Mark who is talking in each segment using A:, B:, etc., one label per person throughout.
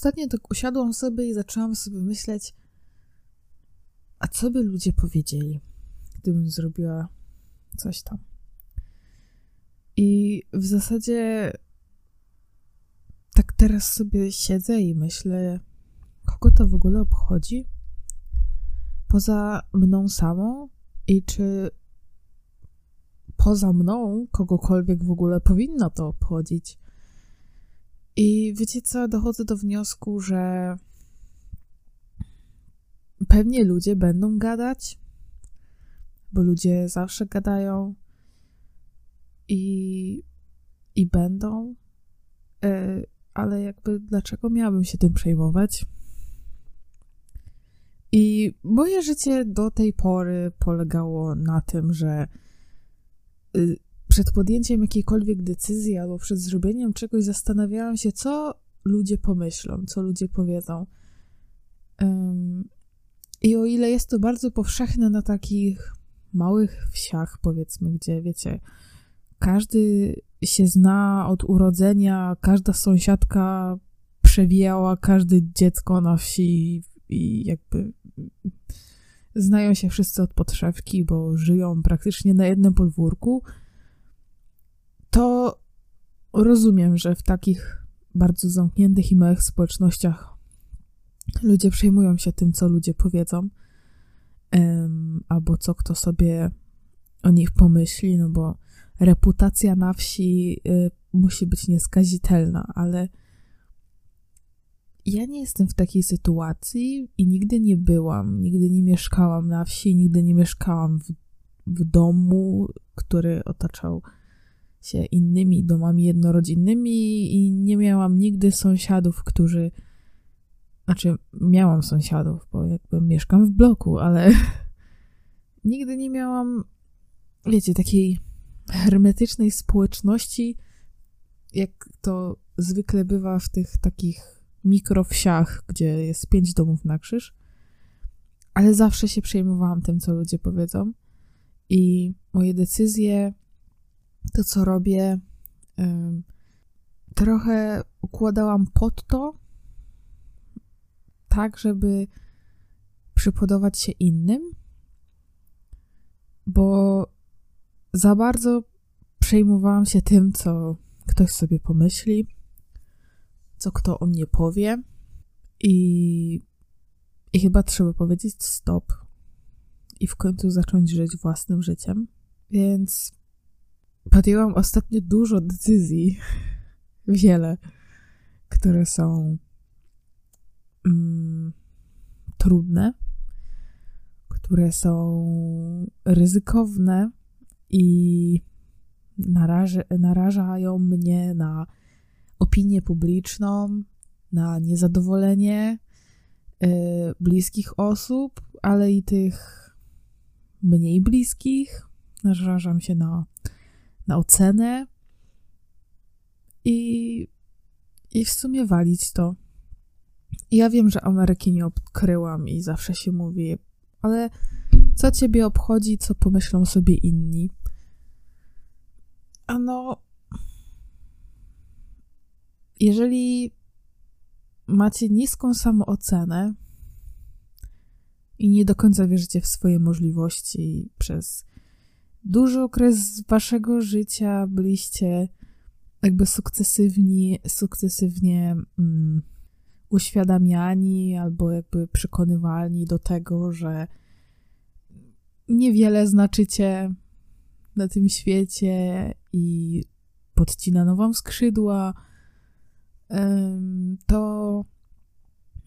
A: ostatnio tak usiadłam sobie i zaczęłam sobie myśleć, a co by ludzie powiedzieli, gdybym zrobiła coś tam. I w zasadzie tak teraz sobie siedzę i myślę, kogo to w ogóle obchodzi? Poza mną samą i czy poza mną kogokolwiek w ogóle powinno to obchodzić? I wiecie co, dochodzę do wniosku, że pewnie ludzie będą gadać, bo ludzie zawsze gadają i, i będą, e, ale jakby dlaczego miałabym się tym przejmować? I moje życie do tej pory polegało na tym, że y, przed podjęciem jakiejkolwiek decyzji albo przed zrobieniem czegoś zastanawiałam się, co ludzie pomyślą, co ludzie powiedzą. Um, I o ile jest to bardzo powszechne na takich małych wsiach, powiedzmy, gdzie wiecie, każdy się zna od urodzenia, każda sąsiadka przewijała każde dziecko na wsi i jakby znają się wszyscy od podszewki, bo żyją praktycznie na jednym podwórku to rozumiem, że w takich bardzo zamkniętych i małych społecznościach ludzie przejmują się tym, co ludzie powiedzą, um, albo co kto sobie o nich pomyśli, no bo reputacja na wsi y, musi być nieskazitelna, ale ja nie jestem w takiej sytuacji i nigdy nie byłam, nigdy nie mieszkałam na wsi, nigdy nie mieszkałam w, w domu, który otaczał się innymi domami jednorodzinnymi i nie miałam nigdy sąsiadów, którzy. Znaczy, miałam sąsiadów, bo jakby mieszkam w bloku, ale nigdy nie miałam, wiecie, takiej hermetycznej społeczności, jak to zwykle bywa w tych takich mikrowsiach, gdzie jest pięć domów na krzyż. Ale zawsze się przejmowałam tym, co ludzie powiedzą. I moje decyzje to, co robię, trochę układałam pod to, tak, żeby przypodobać się innym, bo za bardzo przejmowałam się tym, co ktoś sobie pomyśli, co kto o mnie powie i, i chyba trzeba powiedzieć stop i w końcu zacząć żyć własnym życiem. Więc podjęłam ostatnio dużo decyzji, wiele, które są mm, trudne, które są ryzykowne i narażają mnie na opinię publiczną, na niezadowolenie y, bliskich osób, ale i tych mniej bliskich. Narażam się na na ocenę i, i w sumie walić to. Ja wiem, że Ameryki nie odkryłam i zawsze się mówi, ale co ciebie obchodzi, co pomyślą sobie inni? Ano, jeżeli macie niską samoocenę i nie do końca wierzycie w swoje możliwości przez duży okres waszego życia byliście jakby sukcesywni, sukcesywnie mm, uświadamiani albo jakby przekonywani do tego, że niewiele znaczycie na tym świecie i podcinano wam skrzydła, to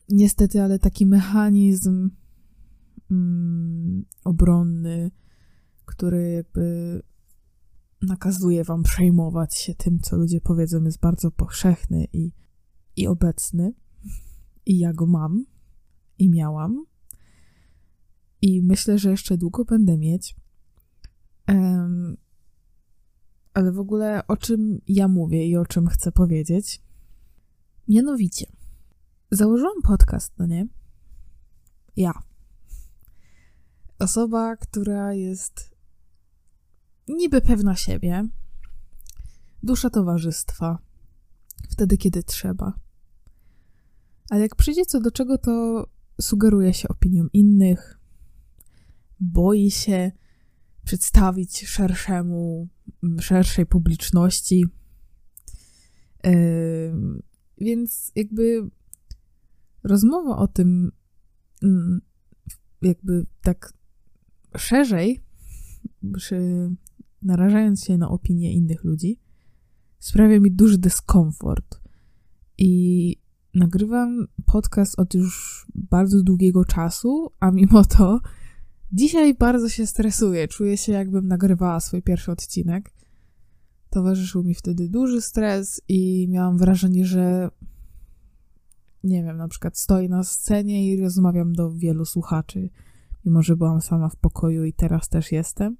A: niestety, ale taki mechanizm mm, obronny który jakby nakazuje wam przejmować się tym, co ludzie powiedzą, jest bardzo powszechny i, i obecny. I ja go mam i miałam. I myślę, że jeszcze długo będę mieć. Um, ale w ogóle o czym ja mówię i o czym chcę powiedzieć? Mianowicie, założyłam podcast, no nie? Ja. Osoba, która jest niby pewna siebie, dusza towarzystwa, wtedy kiedy trzeba. Ale jak przyjdzie co do czego, to sugeruje się opinią innych, boi się przedstawić szerszemu, szerszej publiczności. Yy, więc jakby rozmowa o tym, mm, jakby tak szerzej, przy, narażając się na opinie innych ludzi, sprawia mi duży dyskomfort. I nagrywam podcast od już bardzo długiego czasu, a mimo to dzisiaj bardzo się stresuję. Czuję się, jakbym nagrywała swój pierwszy odcinek. Towarzyszył mi wtedy duży stres i miałam wrażenie, że nie wiem, na przykład stoję na scenie i rozmawiam do wielu słuchaczy, mimo że byłam sama w pokoju i teraz też jestem.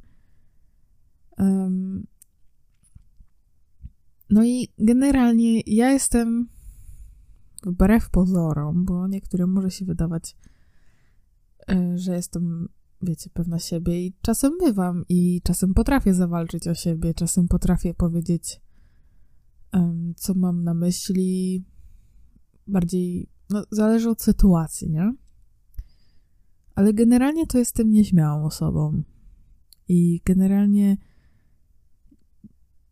A: No i generalnie ja jestem wbrew pozorom, bo niektórym może się wydawać, e, że jestem, wiecie, pewna siebie i czasem bywam i czasem potrafię zawalczyć o siebie, czasem potrafię powiedzieć, co mam na myśli, bardziej, no, zależy od sytuacji, nie? Ale generalnie to jestem nieśmiałą osobą i generalnie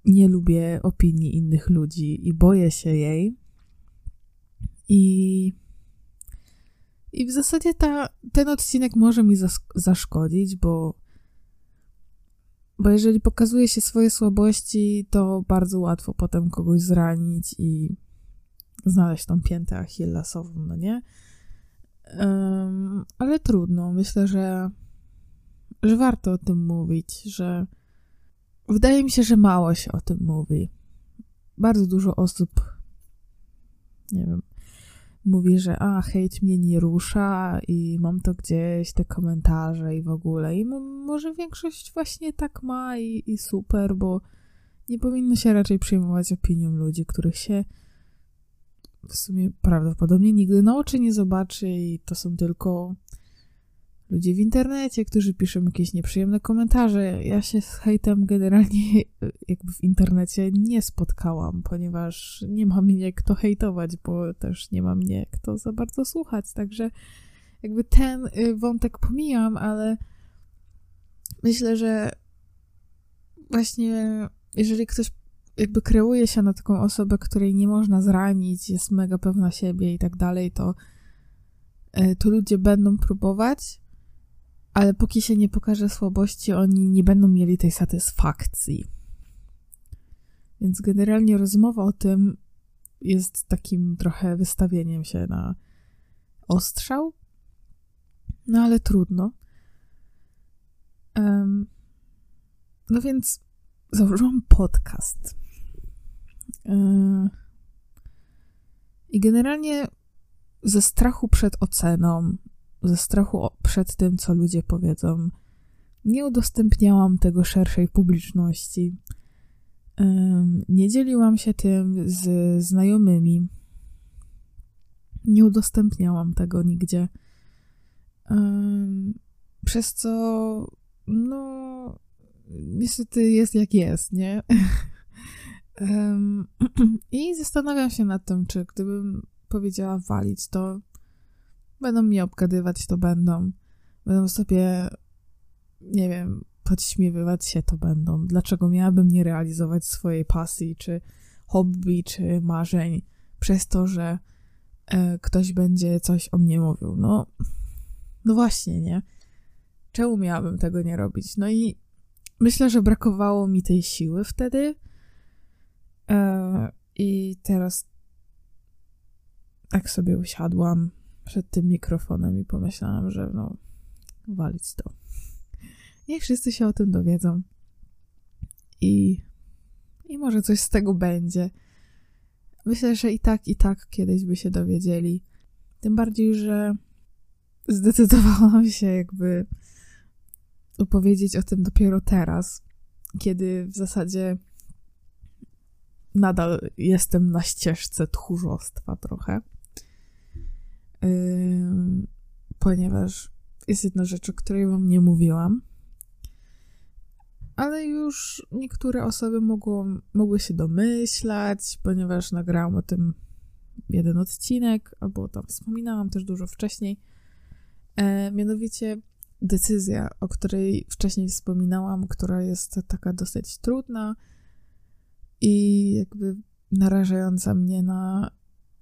A: nie lubię opinii innych ludzi i boję się jej. I, i w zasadzie ta, ten odcinek może mi zas- zaszkodzić, bo, bo jeżeli pokazuje się swoje słabości, to bardzo łatwo potem kogoś zranić i znaleźć tą piętę achillasową, no nie? Um, ale trudno. Myślę, że, że warto o tym mówić, że wydaje mi się, że mało się o tym mówi. Bardzo dużo osób, nie wiem, mówi, że a, hejt mnie nie rusza i mam to gdzieś, te komentarze i w ogóle. I może większość właśnie tak ma i, i super, bo nie powinno się raczej przejmować opinią ludzi, których się w sumie prawdopodobnie nigdy na oczy nie zobaczy i to są tylko ludzie w internecie, którzy piszą jakieś nieprzyjemne komentarze. Ja się z hejtem generalnie jakby w internecie nie spotkałam, ponieważ nie ma mnie kto hejtować, bo też nie ma mnie kto za bardzo słuchać, także jakby ten y, wątek pomijam, ale myślę, że właśnie jeżeli ktoś jakby kreuje się na taką osobę, której nie można zranić, jest mega pewna siebie i tak dalej, to, y, to ludzie będą próbować, ale póki się nie pokaże słabości, oni nie będą mieli tej satysfakcji. Więc generalnie rozmowa o tym jest takim trochę wystawieniem się na ostrzał. No ale trudno. Um, no więc założyłam podcast. Um, I generalnie ze strachu przed oceną, ze strachu przed tym, co ludzie powiedzą, nie udostępniałam tego szerszej publiczności. Nie dzieliłam się tym z znajomymi. Nie udostępniałam tego nigdzie. Przez co, no, niestety jest jak jest, nie? I zastanawiam się nad tym, czy gdybym powiedziała walić, to Będą mnie obgadywać, to będą. Będą sobie, nie wiem, podśmiewywać się, to będą. Dlaczego miałabym nie realizować swojej pasji, czy hobby, czy marzeń, przez to, że e, ktoś będzie coś o mnie mówił? No, no właśnie, nie? Czemu miałabym tego nie robić? No i myślę, że brakowało mi tej siły wtedy. E, I teraz tak sobie usiadłam, przed tym mikrofonem i pomyślałam, że no, walić to. Niech wszyscy się o tym dowiedzą. I, i może coś z tego będzie. Myślę, że i tak, i tak kiedyś by się dowiedzieli. Tym bardziej, że zdecydowałam się jakby opowiedzieć o tym dopiero teraz, kiedy w zasadzie nadal jestem na ścieżce tchórzostwa trochę ponieważ jest jedna rzecz, o której wam nie mówiłam, ale już niektóre osoby mogło, mogły się domyślać, ponieważ nagrałam o tym jeden odcinek, albo tam wspominałam też dużo wcześniej. E, mianowicie decyzja, o której wcześniej wspominałam, która jest taka dosyć trudna i jakby narażająca mnie na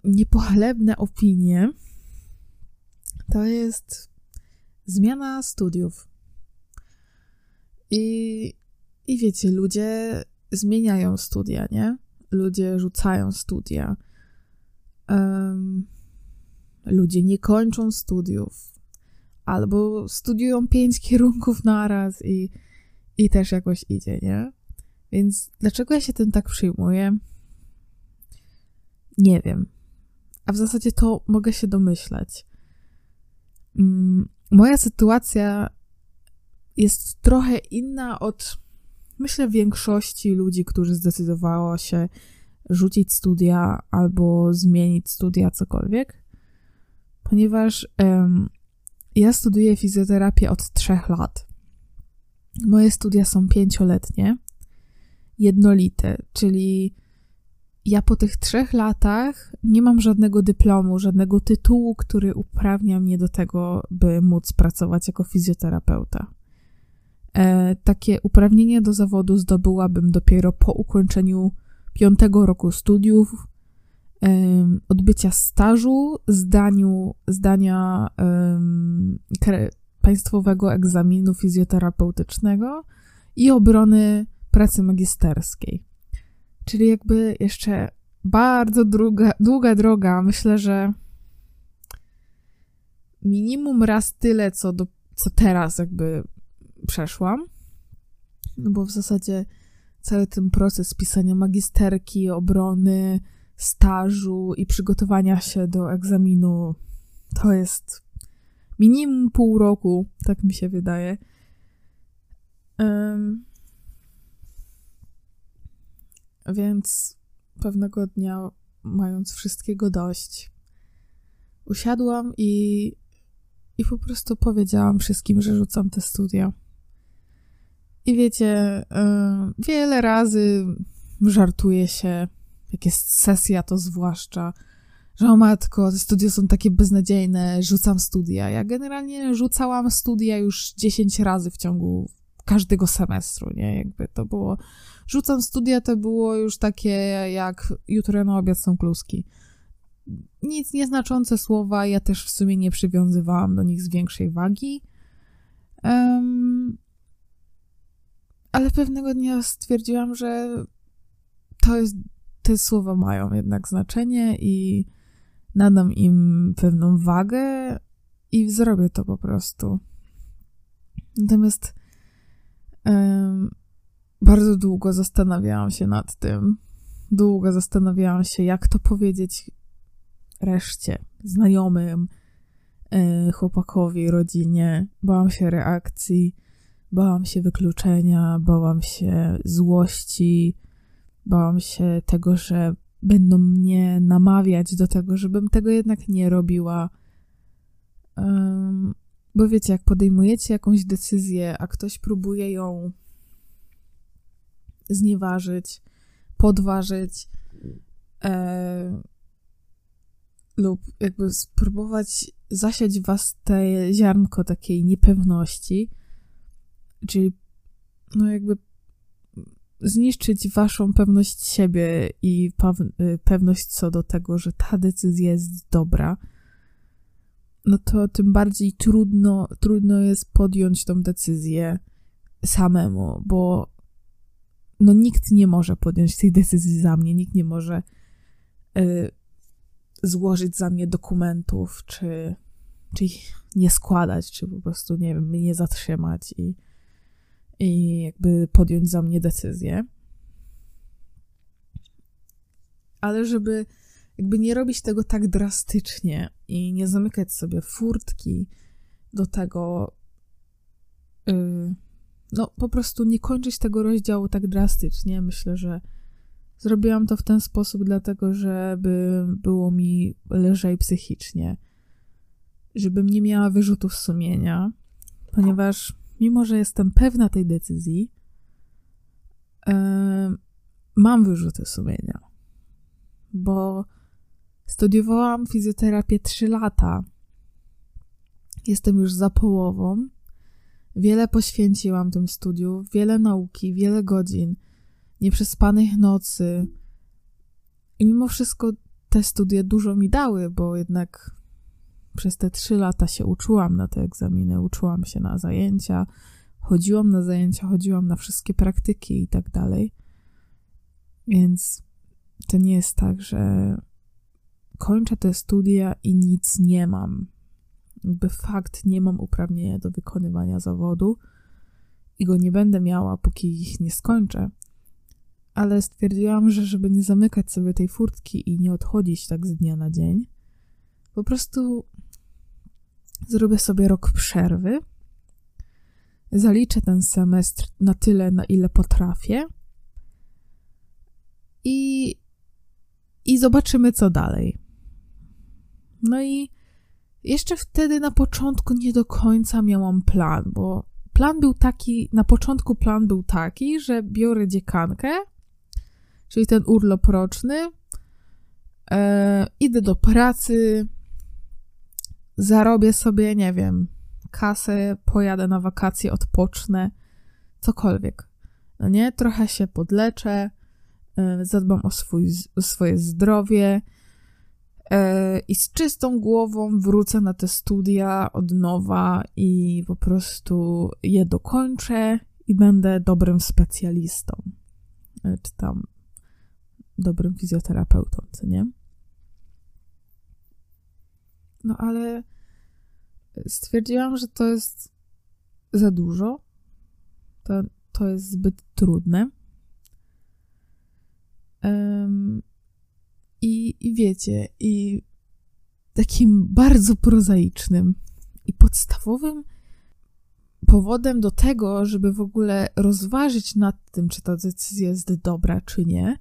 A: niepochlebne opinie, to jest zmiana studiów. I, i wiecie, ludzie zmieniają studia, nie? Ludzie rzucają studia. Um, ludzie nie kończą studiów. Albo studiują pięć kierunków naraz i, i też jakoś idzie, nie? Więc dlaczego ja się tym tak przyjmuję? Nie wiem. A w zasadzie to mogę się domyśleć. Mm, moja sytuacja jest trochę inna od, myślę, większości ludzi, którzy zdecydowało się rzucić studia albo zmienić studia, cokolwiek, ponieważ um, ja studiuję fizjoterapię od trzech lat. Moje studia są pięcioletnie, jednolite, czyli ja po tych trzech latach nie mam żadnego dyplomu, żadnego tytułu, który uprawnia mnie do tego, by móc pracować jako fizjoterapeuta. E, takie uprawnienie do zawodu zdobyłabym dopiero po ukończeniu piątego roku studiów, e, odbycia stażu, zdaniu, zdania e, państwowego egzaminu fizjoterapeutycznego i obrony pracy magisterskiej. Czyli jakby jeszcze bardzo długa, długa droga. Myślę, że minimum raz tyle, co, do, co teraz jakby przeszłam. No bo w zasadzie cały ten proces pisania magisterki, obrony, stażu i przygotowania się do egzaminu to jest minimum pół roku, tak mi się wydaje. Um, więc pewnego dnia, mając wszystkiego dość, usiadłam i, i po prostu powiedziałam wszystkim, że rzucam te studia. I wiecie, yy, wiele razy żartuje się, jak jest sesja, to zwłaszcza, że o matko, te studia są takie beznadziejne, rzucam studia. Ja generalnie rzucałam studia już 10 razy w ciągu każdego semestru, nie? Jakby to było rzucam studia, to było już takie jak jutro na obiad są kluski. Nic nieznaczące słowa, ja też w sumie nie przywiązywałam do nich z większej wagi. Um, ale pewnego dnia stwierdziłam, że to jest, te słowa mają jednak znaczenie i nadam im pewną wagę i zrobię to po prostu. Natomiast um, bardzo długo zastanawiałam się nad tym. Długo zastanawiałam się, jak to powiedzieć reszcie, znajomym, e, chłopakowi, rodzinie. Bałam się reakcji, bałam się wykluczenia, bałam się złości, bałam się tego, że będą mnie namawiać do tego, żebym tego jednak nie robiła. Bo wiecie, jak podejmujecie jakąś decyzję, a ktoś próbuje ją znieważyć, podważyć e, lub jakby spróbować zasiać w was te ziarnko takiej niepewności, czyli no jakby zniszczyć waszą pewność siebie i e, pewność co do tego, że ta decyzja jest dobra, no to tym bardziej trudno, trudno jest podjąć tą decyzję samemu, bo no nikt nie może podjąć tej decyzji za mnie, nikt nie może y, złożyć za mnie dokumentów, czy, czy ich nie składać, czy po prostu, nie wiem, mnie zatrzymać i, i jakby podjąć za mnie decyzję. Ale żeby jakby nie robić tego tak drastycznie i nie zamykać sobie furtki do tego, yy, no po prostu nie kończyć tego rozdziału tak drastycznie. Myślę, że zrobiłam to w ten sposób, dlatego żeby było mi lżej psychicznie, żebym nie miała wyrzutów sumienia, ponieważ mimo, że jestem pewna tej decyzji, yy, mam wyrzuty sumienia, bo Studiowałam fizjoterapię 3 lata. Jestem już za połową. Wiele poświęciłam tym studiu, wiele nauki, wiele godzin, nieprzespanych nocy. I mimo wszystko te studia dużo mi dały, bo jednak przez te trzy lata się uczyłam na te egzaminy, uczyłam się na zajęcia, chodziłam na zajęcia, chodziłam na wszystkie praktyki i tak dalej. Więc to nie jest tak, że kończę te studia i nic nie mam. Jakby fakt, nie mam uprawnienia do wykonywania zawodu i go nie będę miała, póki ich nie skończę. Ale stwierdziłam, że żeby nie zamykać sobie tej furtki i nie odchodzić tak z dnia na dzień, po prostu zrobię sobie rok przerwy, zaliczę ten semestr na tyle, na ile potrafię i, i zobaczymy, co dalej. No i jeszcze wtedy na początku nie do końca miałam plan, bo plan był taki, na początku plan był taki, że biorę dziekankę, czyli ten urlop roczny, e, idę do pracy, zarobię sobie, nie wiem, kasę, pojadę na wakacje, odpocznę, cokolwiek. No nie? Trochę się podleczę, e, zadbam o, swój, o swoje zdrowie i z czystą głową wrócę na te studia od nowa i po prostu je dokończę i będę dobrym specjalistą. E, czy tam dobrym fizjoterapeutą, co nie? No ale stwierdziłam, że to jest za dużo. To, to jest zbyt trudne. Um, i, I wiecie, i takim bardzo prozaicznym i podstawowym powodem do tego, żeby w ogóle rozważyć nad tym, czy ta decyzja jest dobra, czy nie,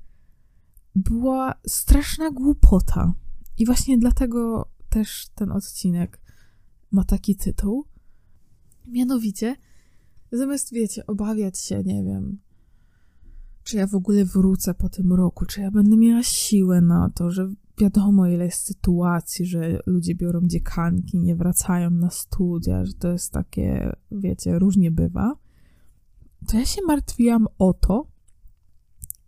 A: była straszna głupota. I właśnie dlatego też ten odcinek ma taki tytuł. Mianowicie, zamiast, wiecie, obawiać się, nie wiem, czy ja w ogóle wrócę po tym roku, czy ja będę miała siłę na to, że wiadomo, ile jest sytuacji, że ludzie biorą dziekanki, nie wracają na studia, że to jest takie, wiecie, różnie bywa. To ja się martwiłam o to,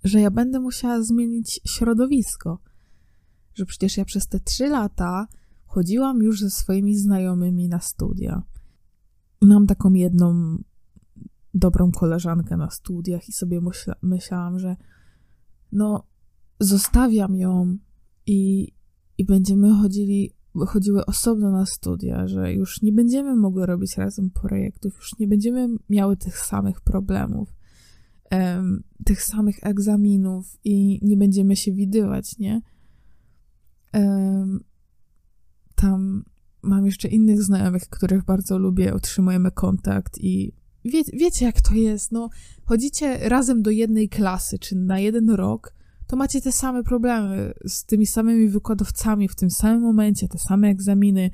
A: że ja będę musiała zmienić środowisko. Że przecież ja przez te trzy lata chodziłam już ze swoimi znajomymi na studia. Mam taką jedną dobrą koleżankę na studiach i sobie myśla, myślałam, że no, zostawiam ją i, i będziemy chodzili, chodziły osobno na studia, że już nie będziemy mogły robić razem projektów, już nie będziemy miały tych samych problemów, um, tych samych egzaminów i nie będziemy się widywać, nie? Um, tam mam jeszcze innych znajomych, których bardzo lubię, utrzymujemy kontakt i wie, wiecie jak to jest, no chodzicie razem do jednej klasy, czy na jeden rok, to macie te same problemy z tymi samymi wykładowcami w tym samym momencie, te same egzaminy,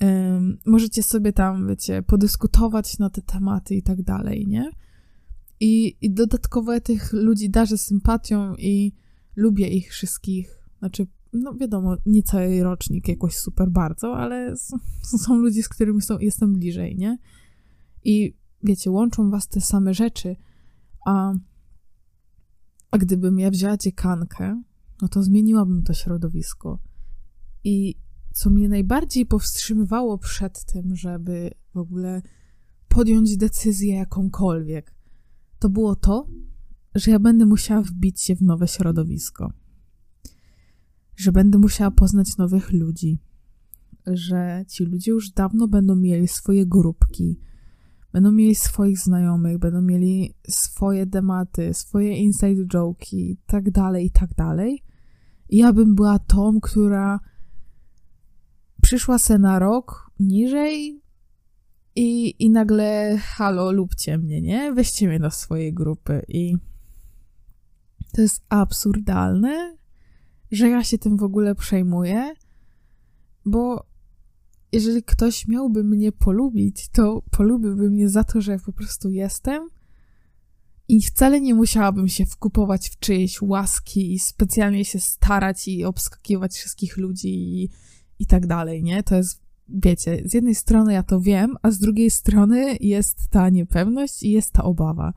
A: um, możecie sobie tam, wiecie, podyskutować na te tematy i tak dalej, nie? I, I dodatkowo ja tych ludzi darzę sympatią i lubię ich wszystkich, znaczy no wiadomo, nie cały rocznik jakoś super bardzo, ale są, są ludzie, z którymi są, jestem bliżej, nie? I wiecie, łączą was te same rzeczy, a, a gdybym ja wzięła dziekankę, no to zmieniłabym to środowisko. I co mnie najbardziej powstrzymywało przed tym, żeby w ogóle podjąć decyzję jakąkolwiek, to było to, że ja będę musiała wbić się w nowe środowisko. Że będę musiała poznać nowych ludzi, że ci ludzie już dawno będą mieli swoje grupki, będą mieli swoich znajomych, będą mieli swoje tematy, swoje inside joke'i tak dalej, i tak dalej. I ja bym była tą, która przyszła se na rok niżej i, i nagle halo, lubcie mnie, nie? Weźcie mnie do swojej grupy i to jest absurdalne, że ja się tym w ogóle przejmuję, bo jeżeli ktoś miałby mnie polubić, to polubiłby mnie za to, że po prostu jestem I wcale nie musiałabym się wkupować w czyjeś łaski i specjalnie się starać i obskakiwać wszystkich ludzi i, i tak dalej, nie? To jest, wiecie, z jednej strony ja to wiem, a z drugiej strony jest ta niepewność i jest ta obawa.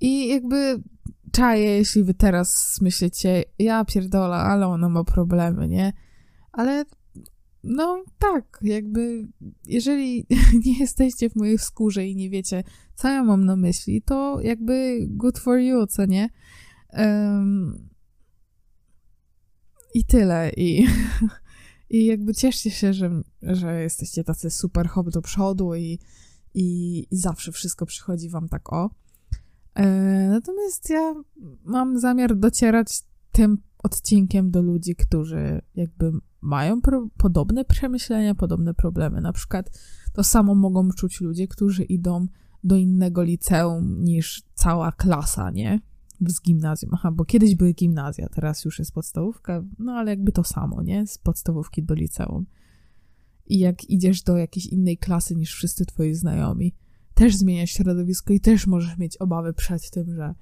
A: I jakby czaję, jeśli wy teraz myślicie, ja pierdolę, ale ona ma problemy, nie? Ale no tak, jakby jeżeli nie jesteście w mojej skórze i nie wiecie, co ja mam na myśli, to jakby good for you, co nie? Um, I tyle. I, I jakby cieszcie się, że, że jesteście tacy super hop do przodu i, i, i zawsze wszystko przychodzi wam tak o. E, natomiast ja mam zamiar docierać tym odcinkiem do ludzi, którzy jakby mają podobne przemyślenia, podobne problemy. Na przykład to samo mogą czuć ludzie, którzy idą do innego liceum niż cała klasa, nie? Z gimnazjum. Aha, bo kiedyś były gimnazja, teraz już jest podstawówka, no ale jakby to samo, nie? Z podstawówki do liceum. I jak idziesz do jakiejś innej klasy niż wszyscy twoi znajomi, też zmieniasz środowisko i też możesz mieć obawy przed tym, że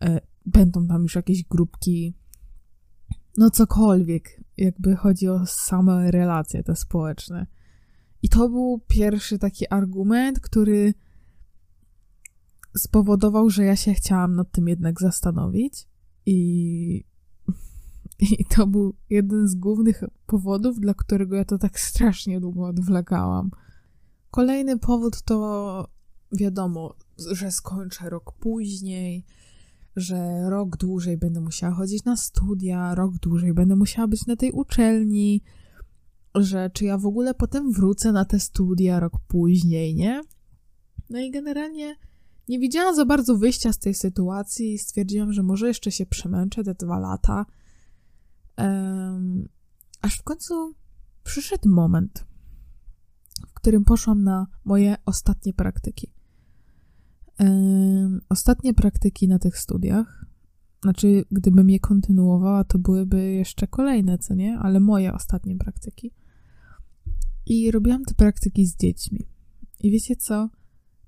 A: e, będą tam już jakieś grupki no cokolwiek, jakby chodzi o same relacje te społeczne. I to był pierwszy taki argument, który spowodował, że ja się chciałam nad tym jednak zastanowić i, i to był jeden z głównych powodów, dla którego ja to tak strasznie długo odwlekałam. Kolejny powód to wiadomo, że skończę rok później, że rok dłużej będę musiała chodzić na studia, rok dłużej będę musiała być na tej uczelni, że czy ja w ogóle potem wrócę na te studia rok później, nie? No i generalnie nie widziałam za bardzo wyjścia z tej sytuacji i stwierdziłam, że może jeszcze się przemęczę te dwa lata. Um, aż w końcu przyszedł moment, w którym poszłam na moje ostatnie praktyki. Ostatnie praktyki na tych studiach, znaczy, gdybym je kontynuowała, to byłyby jeszcze kolejne, co nie? Ale moje ostatnie praktyki. I robiłam te praktyki z dziećmi. I wiecie co?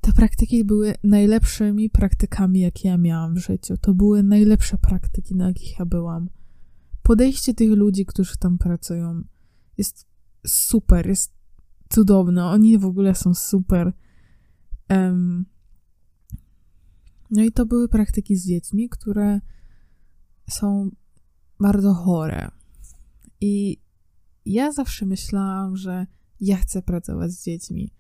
A: Te praktyki były najlepszymi praktykami, jakie ja miałam w życiu. To były najlepsze praktyki, na jakich ja byłam. Podejście tych ludzi, którzy tam pracują, jest super, jest cudowne. Oni w ogóle są super. Um, no i to były praktyki z dziećmi, które są bardzo chore. I ja zawsze myślałam, że ja chcę pracować z dziećmi.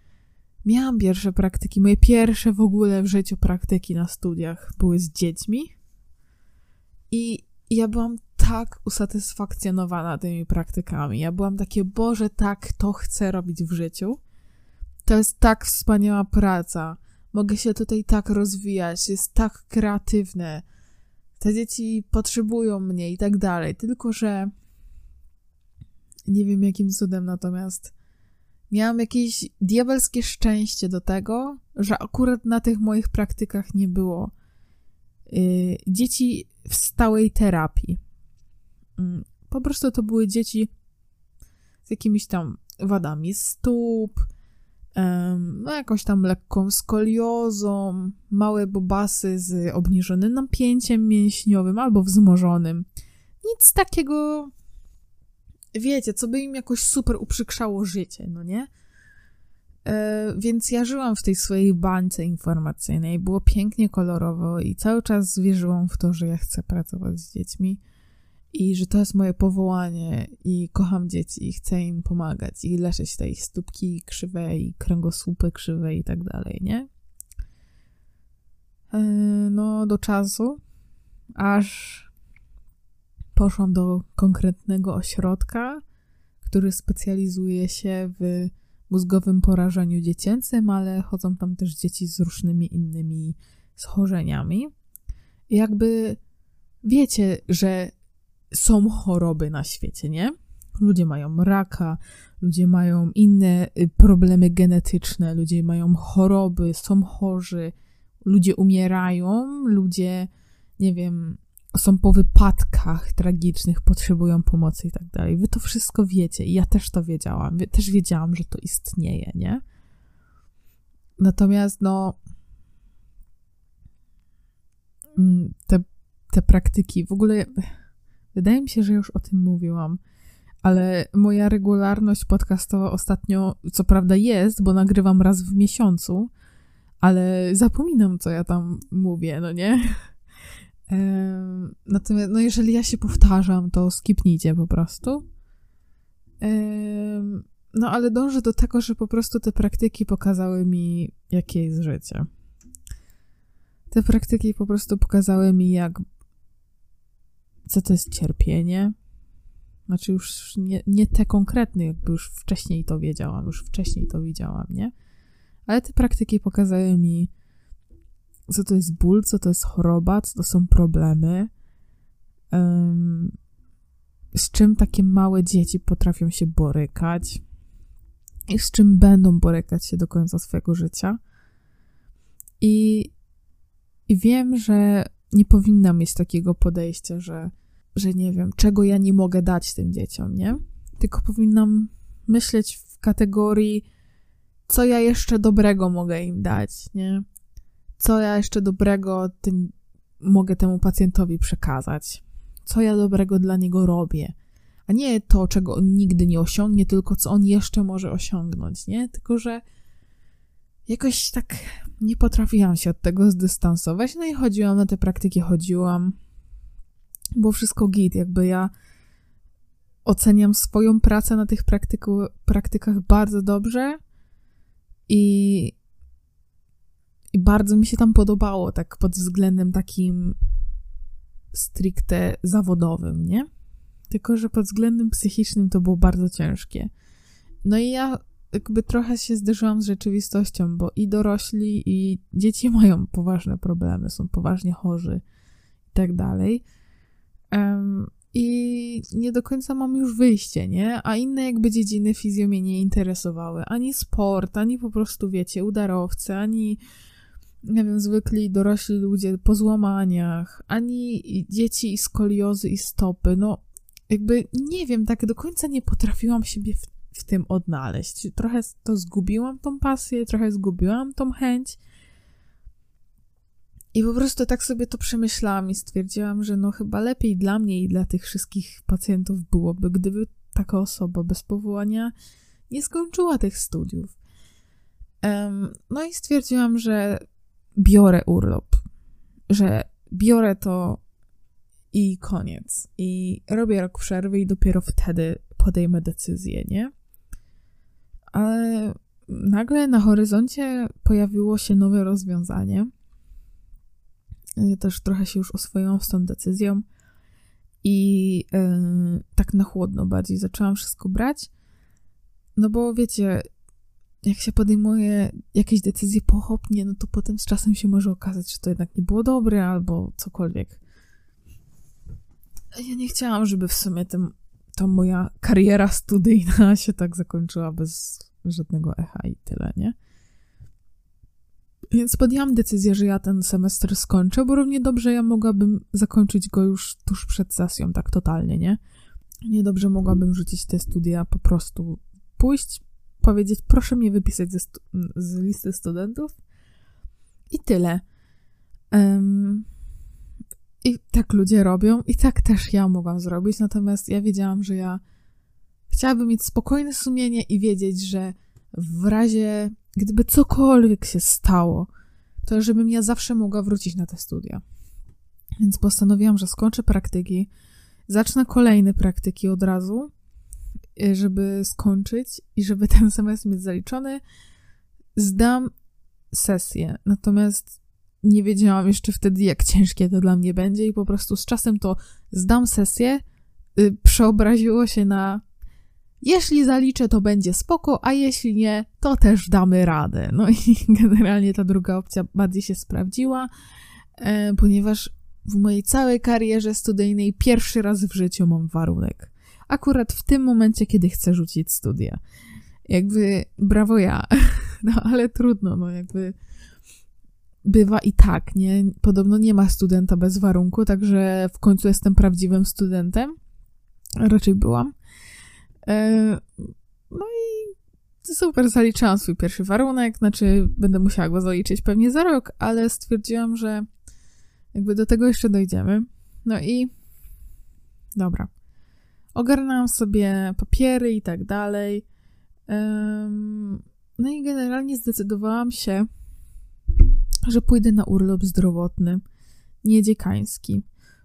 A: Miałam pierwsze praktyki, moje pierwsze w ogóle w życiu praktyki na studiach były z dziećmi. I ja byłam tak usatysfakcjonowana tymi praktykami. Ja byłam takie, Boże, tak, to chcę robić w życiu. To jest tak wspaniała praca mogę się tutaj tak rozwijać, jest tak kreatywne, te dzieci potrzebują mnie i tak dalej. Tylko, że nie wiem jakim cudem natomiast miałam jakieś diabelskie szczęście do tego, że akurat na tych moich praktykach nie było yy, dzieci w stałej terapii. Yy, po prostu to były dzieci z jakimiś tam wadami stóp, no jakąś tam lekką skoliozą, małe bobasy z obniżonym napięciem mięśniowym albo wzmożonym. Nic takiego, wiecie, co by im jakoś super uprzykrzało życie, no nie? E, więc ja żyłam w tej swojej bańce informacyjnej, było pięknie kolorowo i cały czas wierzyłam w to, że ja chcę pracować z dziećmi i że to jest moje powołanie i kocham dzieci i chcę im pomagać i leczyć te ich stópki krzywe i kręgosłupy krzywe i tak dalej, nie? E, no, do czasu, aż poszłam do konkretnego ośrodka, który specjalizuje się w mózgowym porażeniu dziecięcym, ale chodzą tam też dzieci z różnymi innymi schorzeniami. I jakby wiecie, że są choroby na świecie, nie? Ludzie mają raka, ludzie mają inne y, problemy genetyczne, ludzie mają choroby, są chorzy, ludzie umierają, ludzie, nie wiem, są po wypadkach tragicznych, potrzebują pomocy i tak dalej. Wy to wszystko wiecie i ja też to wiedziałam. Też wiedziałam, że to istnieje, nie? Natomiast, no, mm, te, te praktyki. W ogóle wydaje mi się, że już o tym mówiłam, ale moja regularność podcastowa ostatnio, co prawda jest, bo nagrywam raz w miesiącu, ale zapominam, co ja tam mówię, no nie? Natomiast, no jeżeli ja się powtarzam, to skipnijcie po prostu. No ale dążę do tego, że po prostu te praktyki pokazały mi, jakie jest życie. Te praktyki po prostu pokazały mi, jak co to jest cierpienie. Znaczy już nie, nie te konkretne, jakby już wcześniej to wiedziałam, już wcześniej to widziałam, nie? Ale te praktyki pokazały mi, co to jest ból, co to jest choroba, co to są problemy, um, z czym takie małe dzieci potrafią się borykać i z czym będą borykać się do końca swojego życia. I, i wiem, że nie powinna mieć takiego podejścia, że, że nie wiem, czego ja nie mogę dać tym dzieciom, nie? Tylko powinnam myśleć w kategorii, co ja jeszcze dobrego mogę im dać, nie? Co ja jeszcze dobrego tym mogę temu pacjentowi przekazać? Co ja dobrego dla niego robię? A nie to, czego on nigdy nie osiągnie, tylko co on jeszcze może osiągnąć, nie? Tylko, że jakoś tak nie potrafiłam się od tego zdystansować. No i chodziłam na te praktyki, chodziłam. Było wszystko git, jakby ja oceniam swoją pracę na tych praktyku, praktykach bardzo dobrze i, i bardzo mi się tam podobało, tak pod względem takim stricte zawodowym, nie? Tylko, że pod względem psychicznym to było bardzo ciężkie. No i ja jakby trochę się zderzyłam z rzeczywistością, bo i dorośli, i dzieci mają poważne problemy, są poważnie chorzy i tak dalej. I nie do końca mam już wyjście, nie? A inne jakby dziedziny fizjo mnie nie interesowały. Ani sport, ani po prostu, wiecie, udarowcy, ani nie wiem, zwykli dorośli ludzie po złamaniach, ani dzieci i skoliozy i stopy. No, jakby nie wiem, tak do końca nie potrafiłam siebie w w tym odnaleźć. Trochę to zgubiłam tą pasję, trochę zgubiłam tą chęć. I po prostu tak sobie to przemyślałam i stwierdziłam, że no chyba lepiej dla mnie i dla tych wszystkich pacjentów byłoby, gdyby taka osoba bez powołania nie skończyła tych studiów. Um, no i stwierdziłam, że biorę urlop, że biorę to i koniec. I robię rok przerwy i dopiero wtedy podejmę decyzję, nie? ale nagle na horyzoncie pojawiło się nowe rozwiązanie. Ja też trochę się już oswoiłam z tą decyzją i yy, tak na chłodno bardziej zaczęłam wszystko brać. No bo wiecie, jak się podejmuje jakieś decyzje pochopnie, no to potem z czasem się może okazać, że to jednak nie było dobre albo cokolwiek. Ja nie chciałam, żeby w sumie tym to moja kariera studyjna się tak zakończyła bez żadnego echa i tyle, nie? Więc podjęłam decyzję, że ja ten semestr skończę, bo równie dobrze ja mogłabym zakończyć go już tuż przed sesją, tak totalnie, nie? Niedobrze mogłabym rzucić te studia, po prostu pójść, powiedzieć, proszę mnie wypisać ze z listy studentów i tyle. Um, i tak ludzie robią, i tak też ja mogłam zrobić, natomiast ja wiedziałam, że ja chciałabym mieć spokojne sumienie i wiedzieć, że w razie, gdyby cokolwiek się stało, to żebym ja zawsze mogła wrócić na te studia. Więc postanowiłam, że skończę praktyki, zacznę kolejne praktyki od razu, y, żeby skończyć i żeby ten semestr mieć zaliczony. Zdam sesję. Natomiast nie wiedziałam jeszcze wtedy, jak ciężkie to dla mnie będzie, i po prostu z czasem to zdam sesję, yy, przeobraziło się na jeśli zaliczę, to będzie spoko, a jeśli nie, to też damy radę. No i generalnie ta druga opcja bardziej się sprawdziła, yy, ponieważ w mojej całej karierze studyjnej pierwszy raz w życiu mam warunek. Akurat w tym momencie, kiedy chcę rzucić studia. Jakby brawo ja, no ale trudno, no jakby bywa i tak, nie? Podobno nie ma studenta bez warunku, także w końcu jestem prawdziwym studentem. Raczej byłam. E, no i super, zaliczyłam swój pierwszy warunek, znaczy będę musiała go zaliczyć pewnie za rok, ale stwierdziłam, że Jakby do tego jeszcze dojdziemy. No i dobra. Ogarnęłam sobie papiery i tak dalej. No i generalnie zdecydowałam się, że pójdę na urlop zdrowotny, nie dziekański.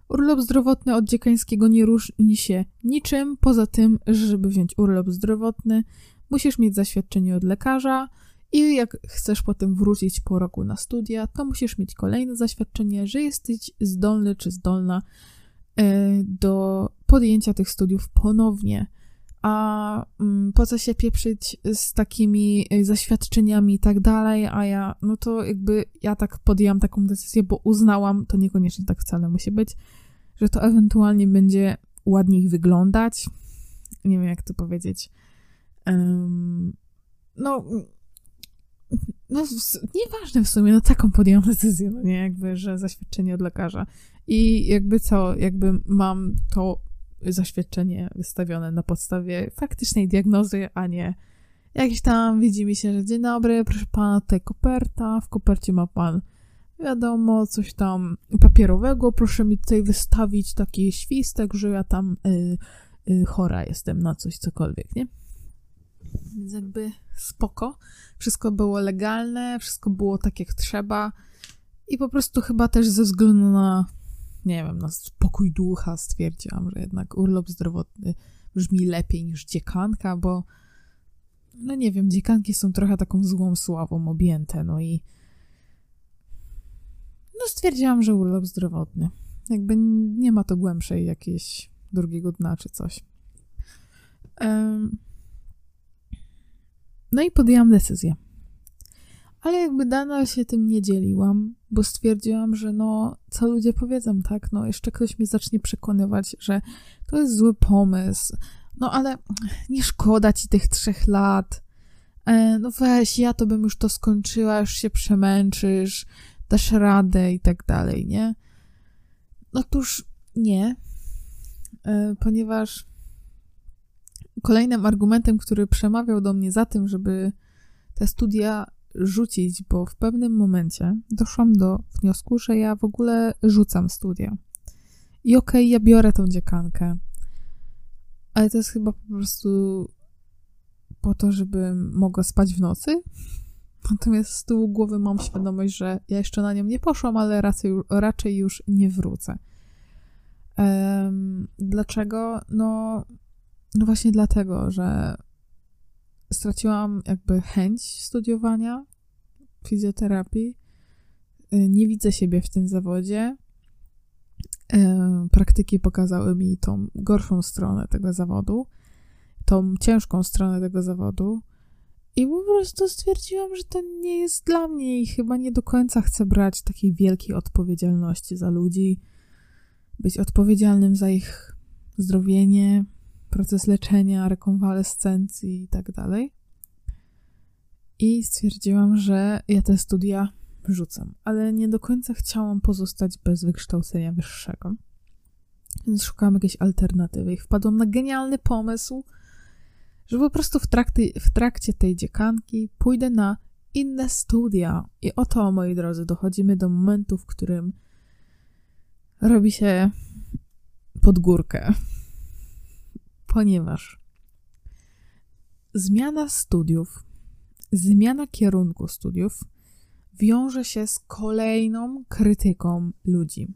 A: Urlop zdrowotny od dziekańskiego nie różni się niczym, poza tym, że żeby wziąć urlop zdrowotny, musisz mieć zaświadczenie od lekarza i jak chcesz potem wrócić po roku na studia, to musisz mieć kolejne zaświadczenie, że jesteś zdolny czy zdolna e, do podjęcia tych studiów ponownie. A mm, po co się pieprzyć z takimi e, zaświadczeniami i tak dalej, a ja, no to jakby ja tak podjęłam taką decyzję, bo uznałam, to niekoniecznie tak wcale musi być, że to ewentualnie będzie ładniej wyglądać. Nie wiem, jak to powiedzieć. Um, no, no, nieważne w sumie, no taką podjęłam decyzję, no nie, jakby, że zaświadczenie od lekarza. I jakby co, jakby mam to zaświadczenie wystawione na podstawie faktycznej diagnozy, a nie jakieś tam widzi mi się, że dzień dobry, proszę pana, tutaj koperta, w kopercie ma pan wiadomo, coś tam papierowego, proszę mi tutaj wystawić taki świstek, że ja tam y, y, chora jestem na coś, cokolwiek, nie? Więc jakby spoko. Wszystko było legalne, wszystko było tak jak trzeba. I po prostu chyba też ze względu na, nie wiem, na spokój ducha stwierdziłam, że jednak urlop zdrowotny brzmi lepiej niż dziekanka, bo no nie wiem, dziekanki są trochę taką złą sławą objęte, no i no stwierdziłam, że urlop zdrowotny. Jakby nie ma to głębszej jakiejś drugiego dna czy coś. Um, no i podjęłam decyzję. Ale jakby nadal się tym nie dzieliłam, bo stwierdziłam, że no, co ludzie powiedzą, tak? No, jeszcze ktoś mnie zacznie przekonywać, że to jest zły pomysł. No, ale nie szkoda ci tych trzech lat. E, no weź, ja to bym już to skończyła, już się przemęczysz, dasz radę i tak dalej, nie? Otóż nie, e, ponieważ kolejnym argumentem, który przemawiał do mnie za tym, żeby te studia rzucić, bo w pewnym momencie doszłam do wniosku, że ja w ogóle rzucam studia. I okej, okay, ja biorę tą dziekankę, ale to jest chyba po prostu po to, żebym mogła spać w nocy. Natomiast z tyłu głowy mam świadomość, że ja jeszcze na nią nie poszłam, ale raczej, raczej już nie wrócę. Um, dlaczego? No, no właśnie dlatego, że straciłam jakby chęć studiowania fizjoterapii. Y, nie widzę siebie w tym zawodzie. Y, praktyki pokazały mi tą gorszą stronę tego zawodu, tą ciężką stronę tego zawodu. I po prostu stwierdziłam, że to nie jest dla mnie i chyba nie do końca chcę brać takiej wielkiej odpowiedzialności za ludzi, być odpowiedzialnym za ich zdrowienie, proces leczenia, rekonwalescencji i tak dalej. I stwierdziłam, że ja te studia rzucam, ale nie do końca chciałam pozostać bez wykształcenia wyższego. Więc szukałam jakiejś alternatywy i wpadłam na genialny pomysł, że po prostu w trakcie, w trakcie tej dziekanki pójdę na inne studia. I oto, moi drodzy, dochodzimy do momentu, w którym robi się pod górkę ponieważ zmiana studiów, zmiana kierunku studiów wiąże się z kolejną krytyką ludzi.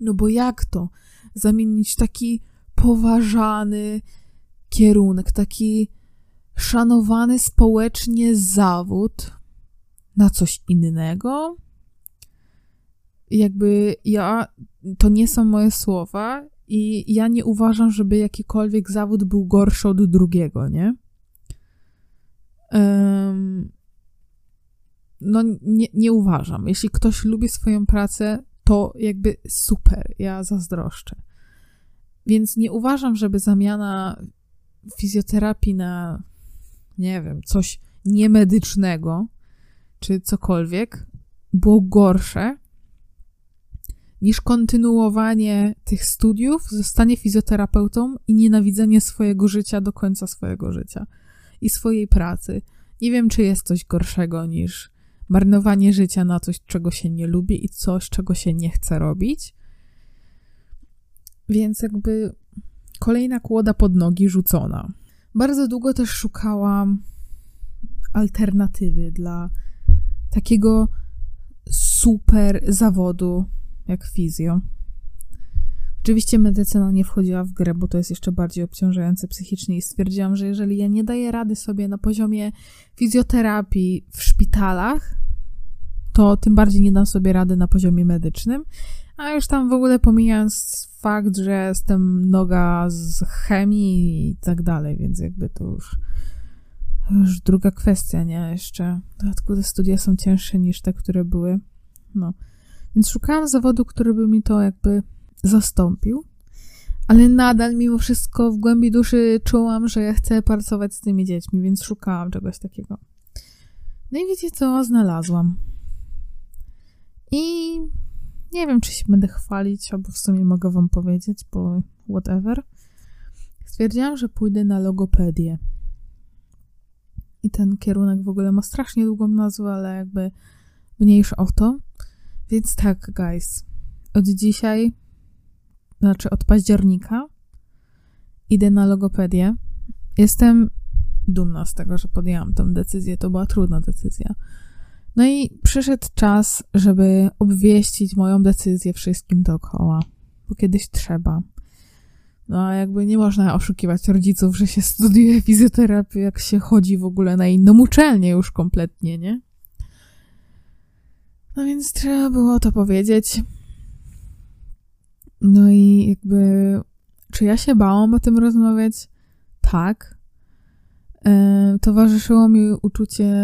A: No bo jak to zamienić taki poważany kierunek, taki szanowany społecznie zawód na coś innego? Jakby ja, to nie są moje słowa, i ja nie uważam, żeby jakikolwiek zawód był gorszy od drugiego, nie? Um, no, nie, nie uważam. Jeśli ktoś lubi swoją pracę, to jakby super, ja zazdroszczę. Więc nie uważam, żeby zamiana fizjoterapii na, nie wiem, coś niemedycznego, czy cokolwiek, było gorsze niż kontynuowanie tych studiów, zostanie fizjoterapeutą i nienawidzenie swojego życia do końca swojego życia i swojej pracy. Nie wiem, czy jest coś gorszego niż marnowanie życia na coś, czego się nie lubi i coś, czego się nie chce robić. Więc jakby kolejna kłoda pod nogi rzucona. Bardzo długo też szukałam alternatywy dla takiego super zawodu jak fizjo. Oczywiście medycyna nie wchodziła w grę, bo to jest jeszcze bardziej obciążające psychicznie i stwierdziłam, że jeżeli ja nie daję rady sobie na poziomie fizjoterapii w szpitalach, to tym bardziej nie dam sobie rady na poziomie medycznym. A już tam w ogóle pomijając fakt, że jestem noga z chemii i tak dalej, więc jakby to już, już druga kwestia, nie? Jeszcze w dodatku te studia są cięższe niż te, które były. No. Więc szukałam zawodu, który by mi to jakby zastąpił, ale nadal mimo wszystko w głębi duszy czułam, że ja chcę pracować z tymi dziećmi, więc szukałam czegoś takiego. No i wiecie co? Znalazłam. I nie wiem, czy się będę chwalić, albo w sumie mogę wam powiedzieć, bo whatever. Stwierdziłam, że pójdę na logopedię. I ten kierunek w ogóle ma strasznie długą nazwę, ale jakby mniejsza o to. Więc tak, guys. Od dzisiaj znaczy od października, idę na logopedię. Jestem dumna z tego, że podjęłam tę decyzję. To była trudna decyzja. No i przyszedł czas, żeby obwieścić moją decyzję wszystkim dookoła, bo kiedyś trzeba. No a jakby nie można oszukiwać rodziców, że się studiuje fizjoterapię, jak się chodzi w ogóle na inną uczelnię już kompletnie, nie? No więc trzeba było to powiedzieć. No i jakby, czy ja się bałam o tym rozmawiać? Tak. E, towarzyszyło mi uczucie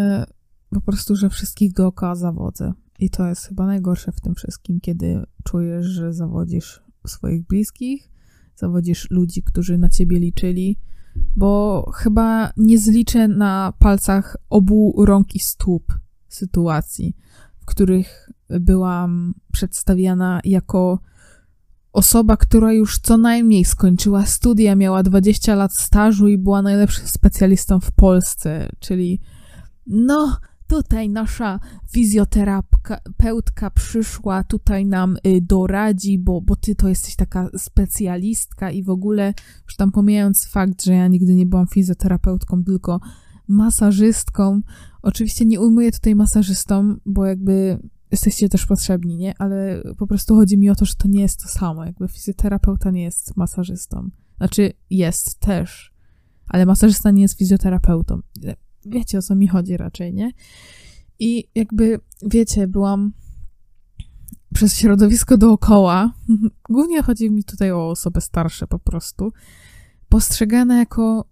A: po prostu, że wszystkich dookoła zawodzę. I to jest chyba najgorsze w tym wszystkim, kiedy czujesz, że zawodzisz swoich bliskich, zawodzisz ludzi, którzy na ciebie liczyli, bo chyba nie zliczę na palcach obu rąk i stóp sytuacji, w których byłam przedstawiana jako osoba, która już co najmniej skończyła studia, miała 20 lat stażu i była najlepszym specjalistą w Polsce, czyli no, tutaj nasza fizjoterapeutka przyszła, tutaj nam y, doradzi, bo, bo ty to jesteś taka specjalistka i w ogóle, już tam pomijając fakt, że ja nigdy nie byłam fizjoterapeutką, tylko masażystką. Oczywiście nie ujmuję tutaj masażystom, bo jakby jesteście też potrzebni, nie? Ale po prostu chodzi mi o to, że to nie jest to samo. Jakby fizjoterapeuta nie jest masażystą. Znaczy, jest też, ale masażysta nie jest fizjoterapeutą. Wiecie, o co mi chodzi raczej, nie? I jakby, wiecie, byłam przez środowisko dookoła, głównie chodzi mi tutaj o osoby starsze po prostu, postrzegana jako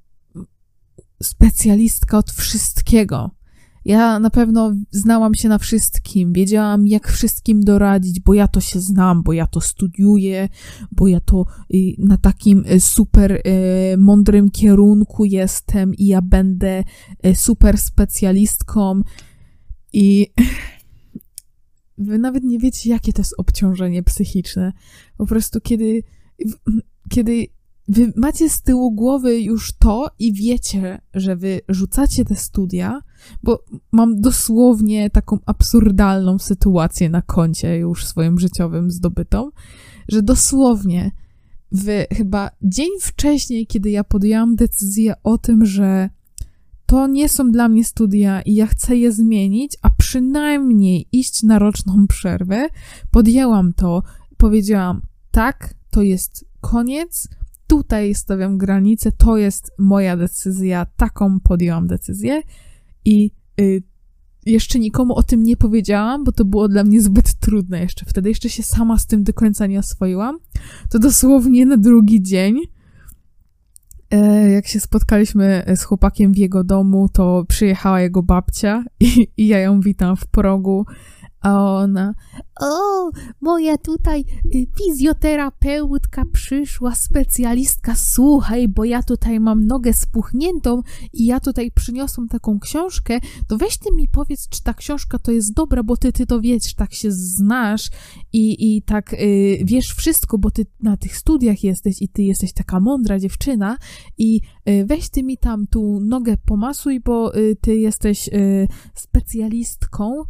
A: specjalistka od wszystkiego. Ja na pewno znałam się na wszystkim, wiedziałam jak wszystkim doradzić, bo ja to się znam, bo ja to studiuję, bo ja to y, na takim y, super y, mądrym kierunku jestem i ja będę super specjalistką i wy nawet nie wiecie jakie to jest obciążenie psychiczne. Po prostu kiedy kiedy wy macie z tyłu głowy już to i wiecie, że wy rzucacie te studia, bo mam dosłownie taką absurdalną sytuację na koncie już swoim życiowym zdobytą, że dosłownie w chyba dzień wcześniej, kiedy ja podjęłam decyzję o tym, że to nie są dla mnie studia i ja chcę je zmienić, a przynajmniej iść na roczną przerwę, podjęłam to, powiedziałam, tak, to jest koniec, tutaj stawiam granicę, to jest moja decyzja, taką podjęłam decyzję i y, jeszcze nikomu o tym nie powiedziałam, bo to było dla mnie zbyt trudne jeszcze. Wtedy jeszcze się sama z tym do końca nie oswoiłam. To dosłownie na drugi dzień, e, jak się spotkaliśmy z chłopakiem w jego domu, to przyjechała jego babcia i, i ja ją witam w progu A ona, o, moja tutaj y, fizjoterapeutka przyszła, specjalistka, słuchaj, bo ja tutaj mam nogę spuchniętą i ja tutaj przyniosłam taką książkę, to weź ty mi powiedz, czy ta książka to jest dobra, bo ty, ty to wiesz, tak się znasz i, i tak y, wiesz wszystko, bo ty na tych studiach jesteś i ty jesteś taka mądra dziewczyna i y, weź ty mi tam tu nogę pomasuj, bo y, ty jesteś y, specjalistką,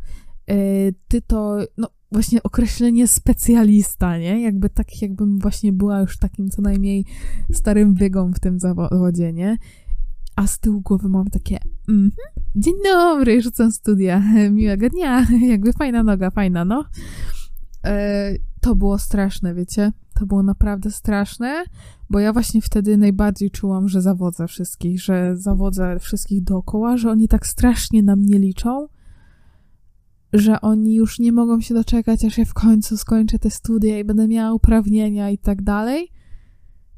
A: ty to, no właśnie określenie specjalista, nie? Jakby tak, jakbym właśnie była już takim co najmniej starym wygą w tym zawodzie, nie? A z tyłu głowy mam takie, mm, dzień dobry, rzucam studia, miłego dnia, jakby fajna noga, fajna, no. E, to było straszne, wiecie? To było naprawdę straszne, bo ja właśnie wtedy najbardziej czułam, że zawodzę wszystkich, że zawodzę wszystkich dookoła, że oni tak strasznie na mnie liczą, że oni już nie mogą się doczekać, aż ja w końcu skończę te studia i będę miała uprawnienia i tak dalej.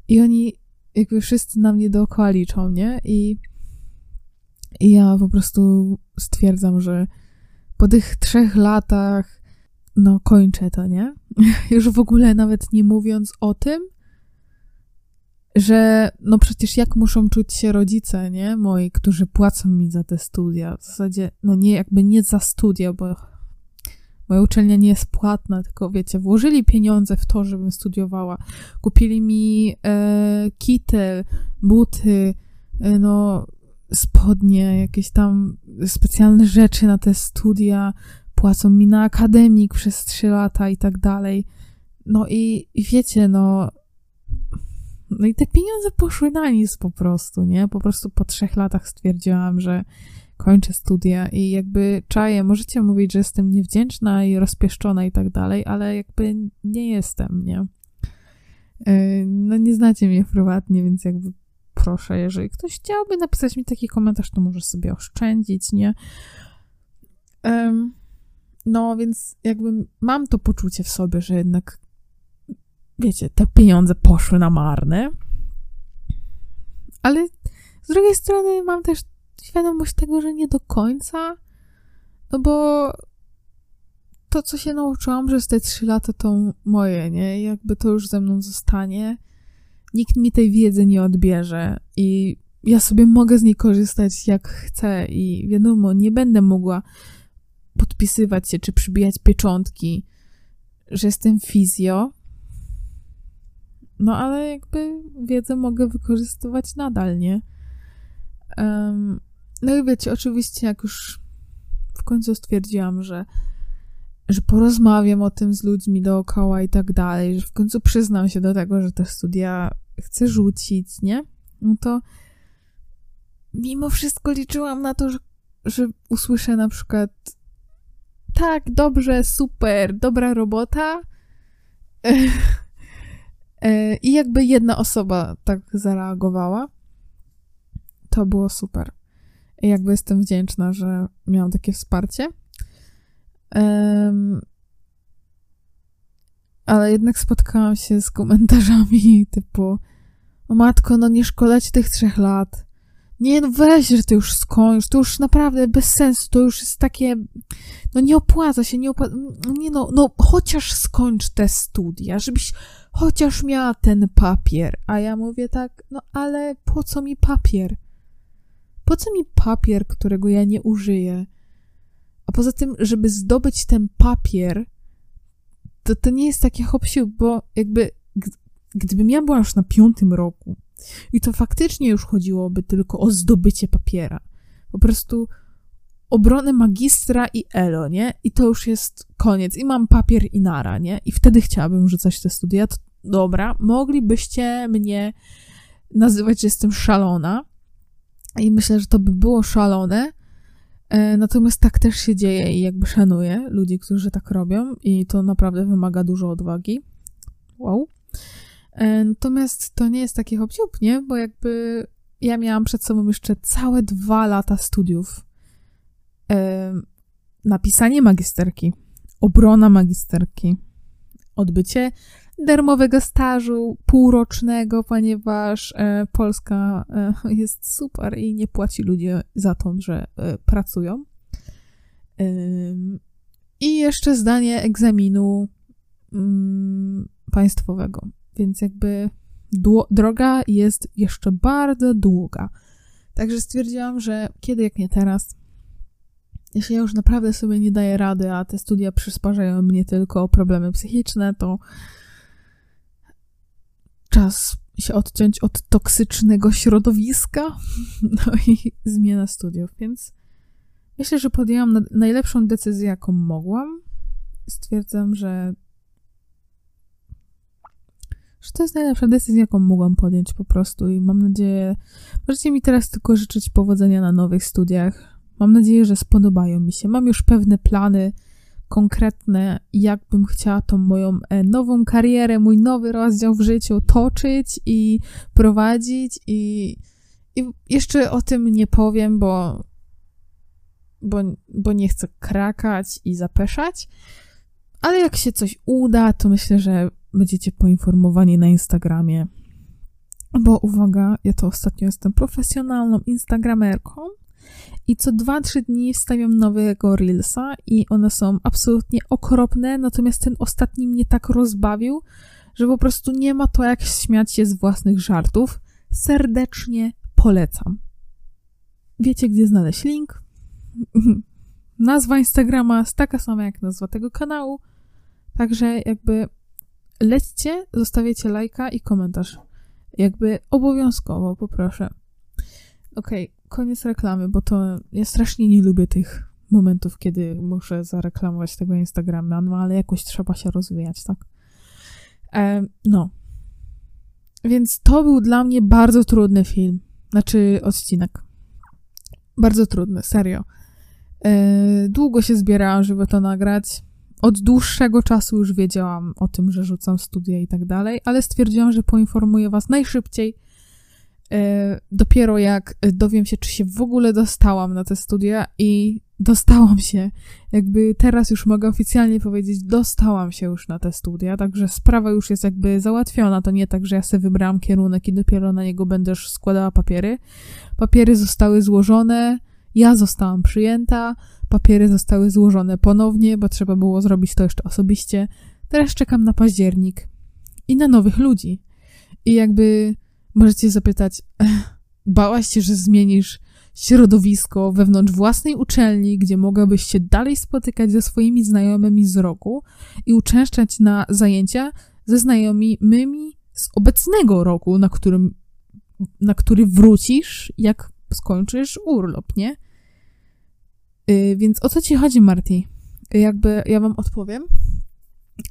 A: I oni jakby wszyscy na mnie dookoła liczą, nie? I, i ja po prostu stwierdzam, że po tych trzech latach no kończę to, nie? Już w ogóle nawet nie mówiąc o tym, że no przecież jak muszą czuć się rodzice, nie? Moi, którzy płacą mi za te studia. W zasadzie, no nie, jakby nie za studia, bo moja uczelnia nie jest płatna, tylko wiecie, włożyli pieniądze w to, żebym studiowała. Kupili mi e, kity, buty, e, no spodnie, jakieś tam specjalne rzeczy na te studia, płacą mi na akademik przez trzy lata i tak dalej. No i, i wiecie, no no i te pieniądze poszły na nic po prostu, nie? Po prostu po trzech latach stwierdziłam, że kończę studia i jakby czaję, możecie mówić, że jestem niewdzięczna i rozpieszczona i tak dalej, ale jakby nie jestem, nie? E, no nie znacie mnie prywatnie, więc jakby proszę, jeżeli ktoś chciałby napisać mi taki komentarz, to może sobie oszczędzić, nie? no, więc jakby mam to poczucie w sobie, że jednak wiecie, te pieniądze poszły na marne. Ale z drugiej strony mam też świadomość tego, że nie do końca, no bo to, co się nauczyłam przez te trzy lata, to moje, nie? Jakby to już ze mną zostanie. Nikt mi tej wiedzy nie odbierze i ja sobie mogę z niej korzystać jak chcę i wiadomo, nie będę mogła podpisywać się czy przybijać pieczątki, że jestem fizjo, no ale jakby wiedzę mogę wykorzystywać nadal, nie? Um, no i wiecie, oczywiście jak już w końcu stwierdziłam, że, że porozmawiam o tym z ludźmi dookoła i tak dalej, że w końcu przyznam się do tego, że te studia chcę rzucić, nie? No to mimo wszystko liczyłam na to, że, że usłyszę na przykład tak, dobrze, super, dobra robota. E, I jakby jedna osoba tak zareagowała, to było super. I jakby jestem wdzięczna, że miałam takie wsparcie. Um, ale jednak spotkałam się z komentarzami typu o matko, no nie szkolać tych trzech lat. Nie, no weź, że ty już skończ, to już naprawdę bez sensu, to już jest takie, no nie opłaca się, nie opłaca, nie no, no chociaż skończ te studia, żebyś chociaż miała ten papier. A ja mówię tak, no ale po co mi papier? Po co mi papier, którego ja nie użyję? A poza tym, żeby zdobyć ten papier, to to nie jest takie hop bo jakby gdybym ja była już na piątym roku i to faktycznie już chodziłoby tylko o zdobycie papiera, po prostu obronę magistra i elo, nie? I to już jest koniec. I mam papier i nara, nie? I wtedy chciałabym rzucać te studia. To, dobra, moglibyście mnie nazywać, że jestem szalona, i myślę, że to by było szalone. E, natomiast tak też się dzieje i jakby szanuję ludzi, którzy tak robią, i to naprawdę wymaga dużo odwagi. Wow. E, natomiast to nie jest taki hop nie? Bo jakby ja miałam przed sobą jeszcze całe dwa lata studiów. Napisanie magisterki, obrona magisterki, odbycie darmowego stażu półrocznego, ponieważ e, Polska e, jest super i nie płaci ludzie za to, że e, pracują. i jeszcze zdanie egzaminu mm, państwowego. Więc jakby droga jest jeszcze bardzo długa. Także stwierdziłam, że kiedy jak nie teraz, jeśli ja już naprawdę sobie nie daję rady, a te studia przysparzają mnie tylko problemy psychiczne, to czas się odciąć od toksycznego środowiska, no i zmiana studiów, więc myślę, że podjęłam najlepszą decyzję, jaką mogłam. Stwierdzam, że że to jest najlepsza decyzja, jaką mogłam podjąć po prostu i mam nadzieję, możecie mi teraz tylko życzyć powodzenia na nowych studiach. Mam nadzieję, że spodobają mi się. Mam już pewne plany konkretne, jakbym chciała tą moją e, nową karierę, mój nowy rozdział w życiu toczyć i prowadzić i, i jeszcze o tym nie powiem, bo, bo, bo nie chcę krakać i zapeszać, ale jak się coś uda, to myślę, że będziecie poinformowani na Instagramie. Bo uwaga, ja to ostatnio jestem profesjonalną instagramerką i co 2-3 dni wstawiam nowego Reelsa i one są absolutnie okropne, natomiast ten ostatni mnie tak rozbawił, że po prostu nie ma to jak śmiać się z własnych żartów. Serdecznie polecam. Wiecie, gdzie znaleźć link? Nazwa Instagrama jest taka sama jak nazwa tego kanału, także jakby lećcie, zostawiacie lajka i komentarz. Jakby obowiązkowo, poproszę. Okej, okay, koniec reklamy, bo to ja strasznie nie lubię tych momentów, kiedy muszę zareklamować tego Instagrama, no ale jakoś trzeba się rozwijać, tak? E, no. Więc to był dla mnie bardzo trudny film. Znaczy odcinek. Bardzo trudny, serio. E, długo się zbierałam, żeby to nagrać od dłuższego czasu już wiedziałam o tym, że rzucam studia i tak dalej, ale stwierdziłam, że poinformuję Was najszybciej. E, dopiero jak dowiem się, czy się w ogóle dostałam na te studia i dostałam się. Jakby teraz już mogę oficjalnie powiedzieć, dostałam się już na te studia, także sprawa już jest jakby załatwiona. To nie tak, że ja sobie wybrałam kierunek i dopiero na niego będę już składała papiery. Papiery zostały złożone, ja zostałam przyjęta, Papiery zostały złożone ponownie, bo trzeba było zrobić to jeszcze osobiście. Teraz czekam na październik i na nowych ludzi. I jakby możecie zapytać, bałaś się, że zmienisz środowisko wewnątrz własnej uczelni, gdzie mogłabyś się dalej spotykać ze swoimi znajomymi z roku i uczęszczać na zajęcia ze znajomymi z obecnego roku, na, którym, na który wrócisz, jak skończysz urlop, nie? Yy, więc o co ci chodzi, Marty? Jakby ja wam odpowiem.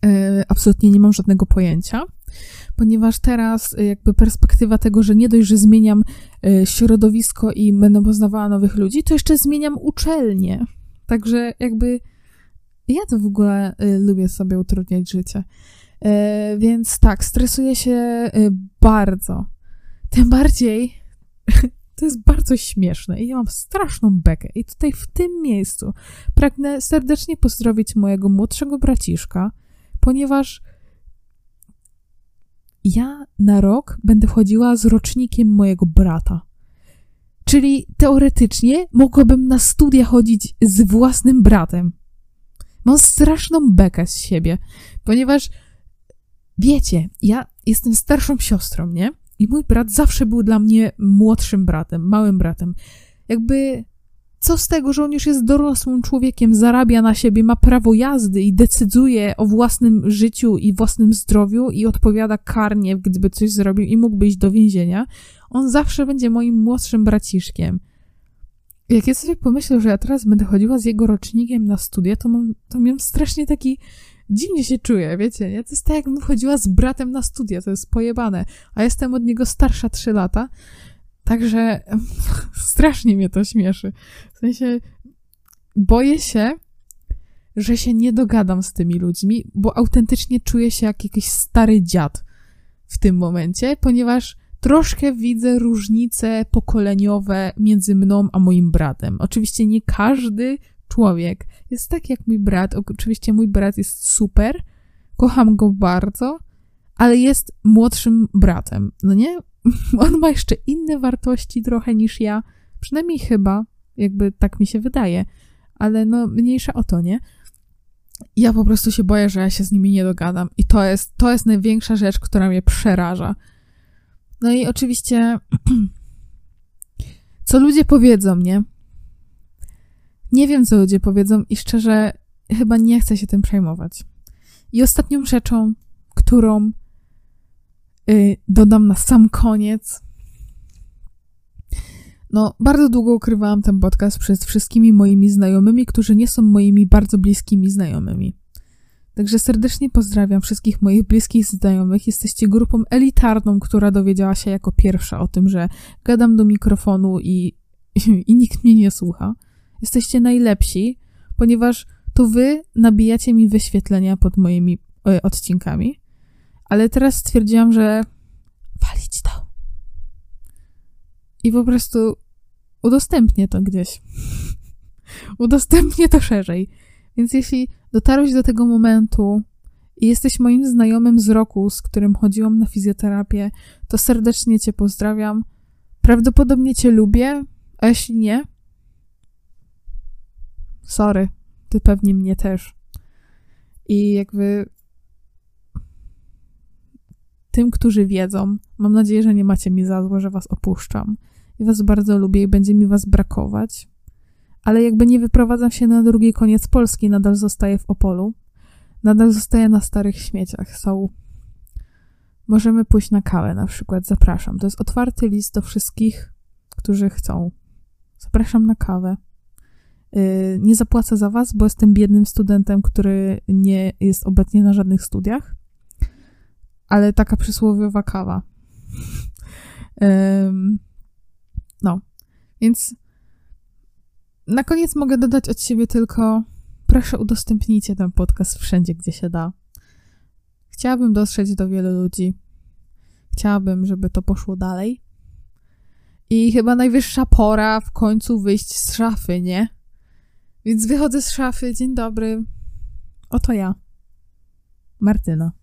A: Yy, absolutnie nie mam żadnego pojęcia, ponieważ teraz y, jakby perspektywa tego, że nie dość, że zmieniam y, środowisko i będę poznawała nowych ludzi, to jeszcze zmieniam uczelnię. Także jakby ja to w ogóle y, lubię sobie utrudniać życie. Więc tak, stresuję się bardzo. Tym bardziej To jest bardzo śmieszne i ja mam straszną bekę. I tutaj w tym miejscu pragnę serdecznie pozdrowić mojego młodszego braciszka, ponieważ ja na rok będę chodziła z rocznikiem mojego brata. Czyli teoretycznie mogłabym na studia chodzić z własnym bratem. Mam straszną bekę z siebie, ponieważ wiecie, ja jestem starszą siostrą, nie? I mój brat zawsze był dla mnie młodszym bratem, małym bratem. Jakby co z tego, że on już jest dorosłym człowiekiem, zarabia na siebie, ma prawo jazdy i decyduje o własnym życiu i własnym zdrowiu i odpowiada karnie, gdyby coś zrobił i mógłby iść do więzienia. On zawsze będzie moim młodszym braciszkiem. Jak ja sobie pomyślę, że ja teraz będę chodziła z jego rocznikiem na studia, to mam, to miałem strasznie taki dziwnie się czuję, wiecie, nie? To jest tak, jakbym chodziła z bratem na studia, to jest pojebane. A jestem od niego starsza trzy lata, także strasznie mnie to śmieszy. W sensie boję się, że się nie dogadam z tymi ludźmi, bo autentycznie czuję się jak jakiś stary dziad w tym momencie, ponieważ troszkę widzę różnice pokoleniowe między mną a moim bratem. Oczywiście nie każdy człowiek. Jest tak jak mój brat. Oczywiście mój brat jest super, kocham go bardzo, ale jest młodszym bratem, no nie? On ma jeszcze inne wartości trochę niż ja, przynajmniej chyba, jakby tak mi się wydaje, ale no mniejsza o to, nie? Ja po prostu się boję, że ja się z nimi nie dogadam. I to jest, to jest największa rzecz, która mnie przeraża. No i oczywiście, co ludzie powiedzą, nie? Nie wiem, co ludzie powiedzą i szczerze, chyba nie chcę się tym przejmować. I ostatnią rzeczą, którą dodam na sam koniec. No, bardzo długo ukrywałam ten podcast przed wszystkimi moimi znajomymi, którzy nie są moimi bardzo bliskimi znajomymi. Także serdecznie pozdrawiam wszystkich moich bliskich znajomych. Jesteście grupą elitarną, która dowiedziała się jako pierwsza o tym, że gadam do mikrofonu i, i, i nikt mnie nie słucha. Jesteście najlepsi, ponieważ to wy nabijacie mi wyświetlenia pod moimi e, odcinkami. Ale teraz stwierdziłam, że walić to. I po prostu udostępnię to gdzieś. udostępnię to szerzej. Więc jeśli dotarłeś do tego momentu i jesteś moim znajomym z roku, z którym chodziłam na fizjoterapię, to serdecznie Cię pozdrawiam. Prawdopodobnie Cię lubię, a jeśli nie, sorry, Ty pewnie mnie też. I jakby tym, którzy wiedzą, mam nadzieję, że nie macie mi za złe, że Was opuszczam. I Was bardzo lubię i będzie mi Was brakować ale jakby nie wyprowadzam się na drugi koniec Polski, nadal zostaję w Opolu. Nadal zostaję na starych śmieciach. Są. Możemy pójść na kawę na przykład. Zapraszam. To jest otwarty list do wszystkich, którzy chcą. Zapraszam na kawę. Yy, nie zapłacę za was, bo jestem biednym studentem, który nie jest obecnie na żadnych studiach. Ale taka przysłowiowa kawa. Yy, no. Więc na koniec mogę dodać od siebie tylko proszę udostępnijcie ten podcast wszędzie, gdzie się da. Chciałabym dotrzeć do wielu ludzi. Chciałabym, żeby to poszło dalej. I chyba najwyższa pora w końcu wyjść z szafy, nie? Więc wychodzę z szafy. Dzień dobry. Oto ja. Martyna.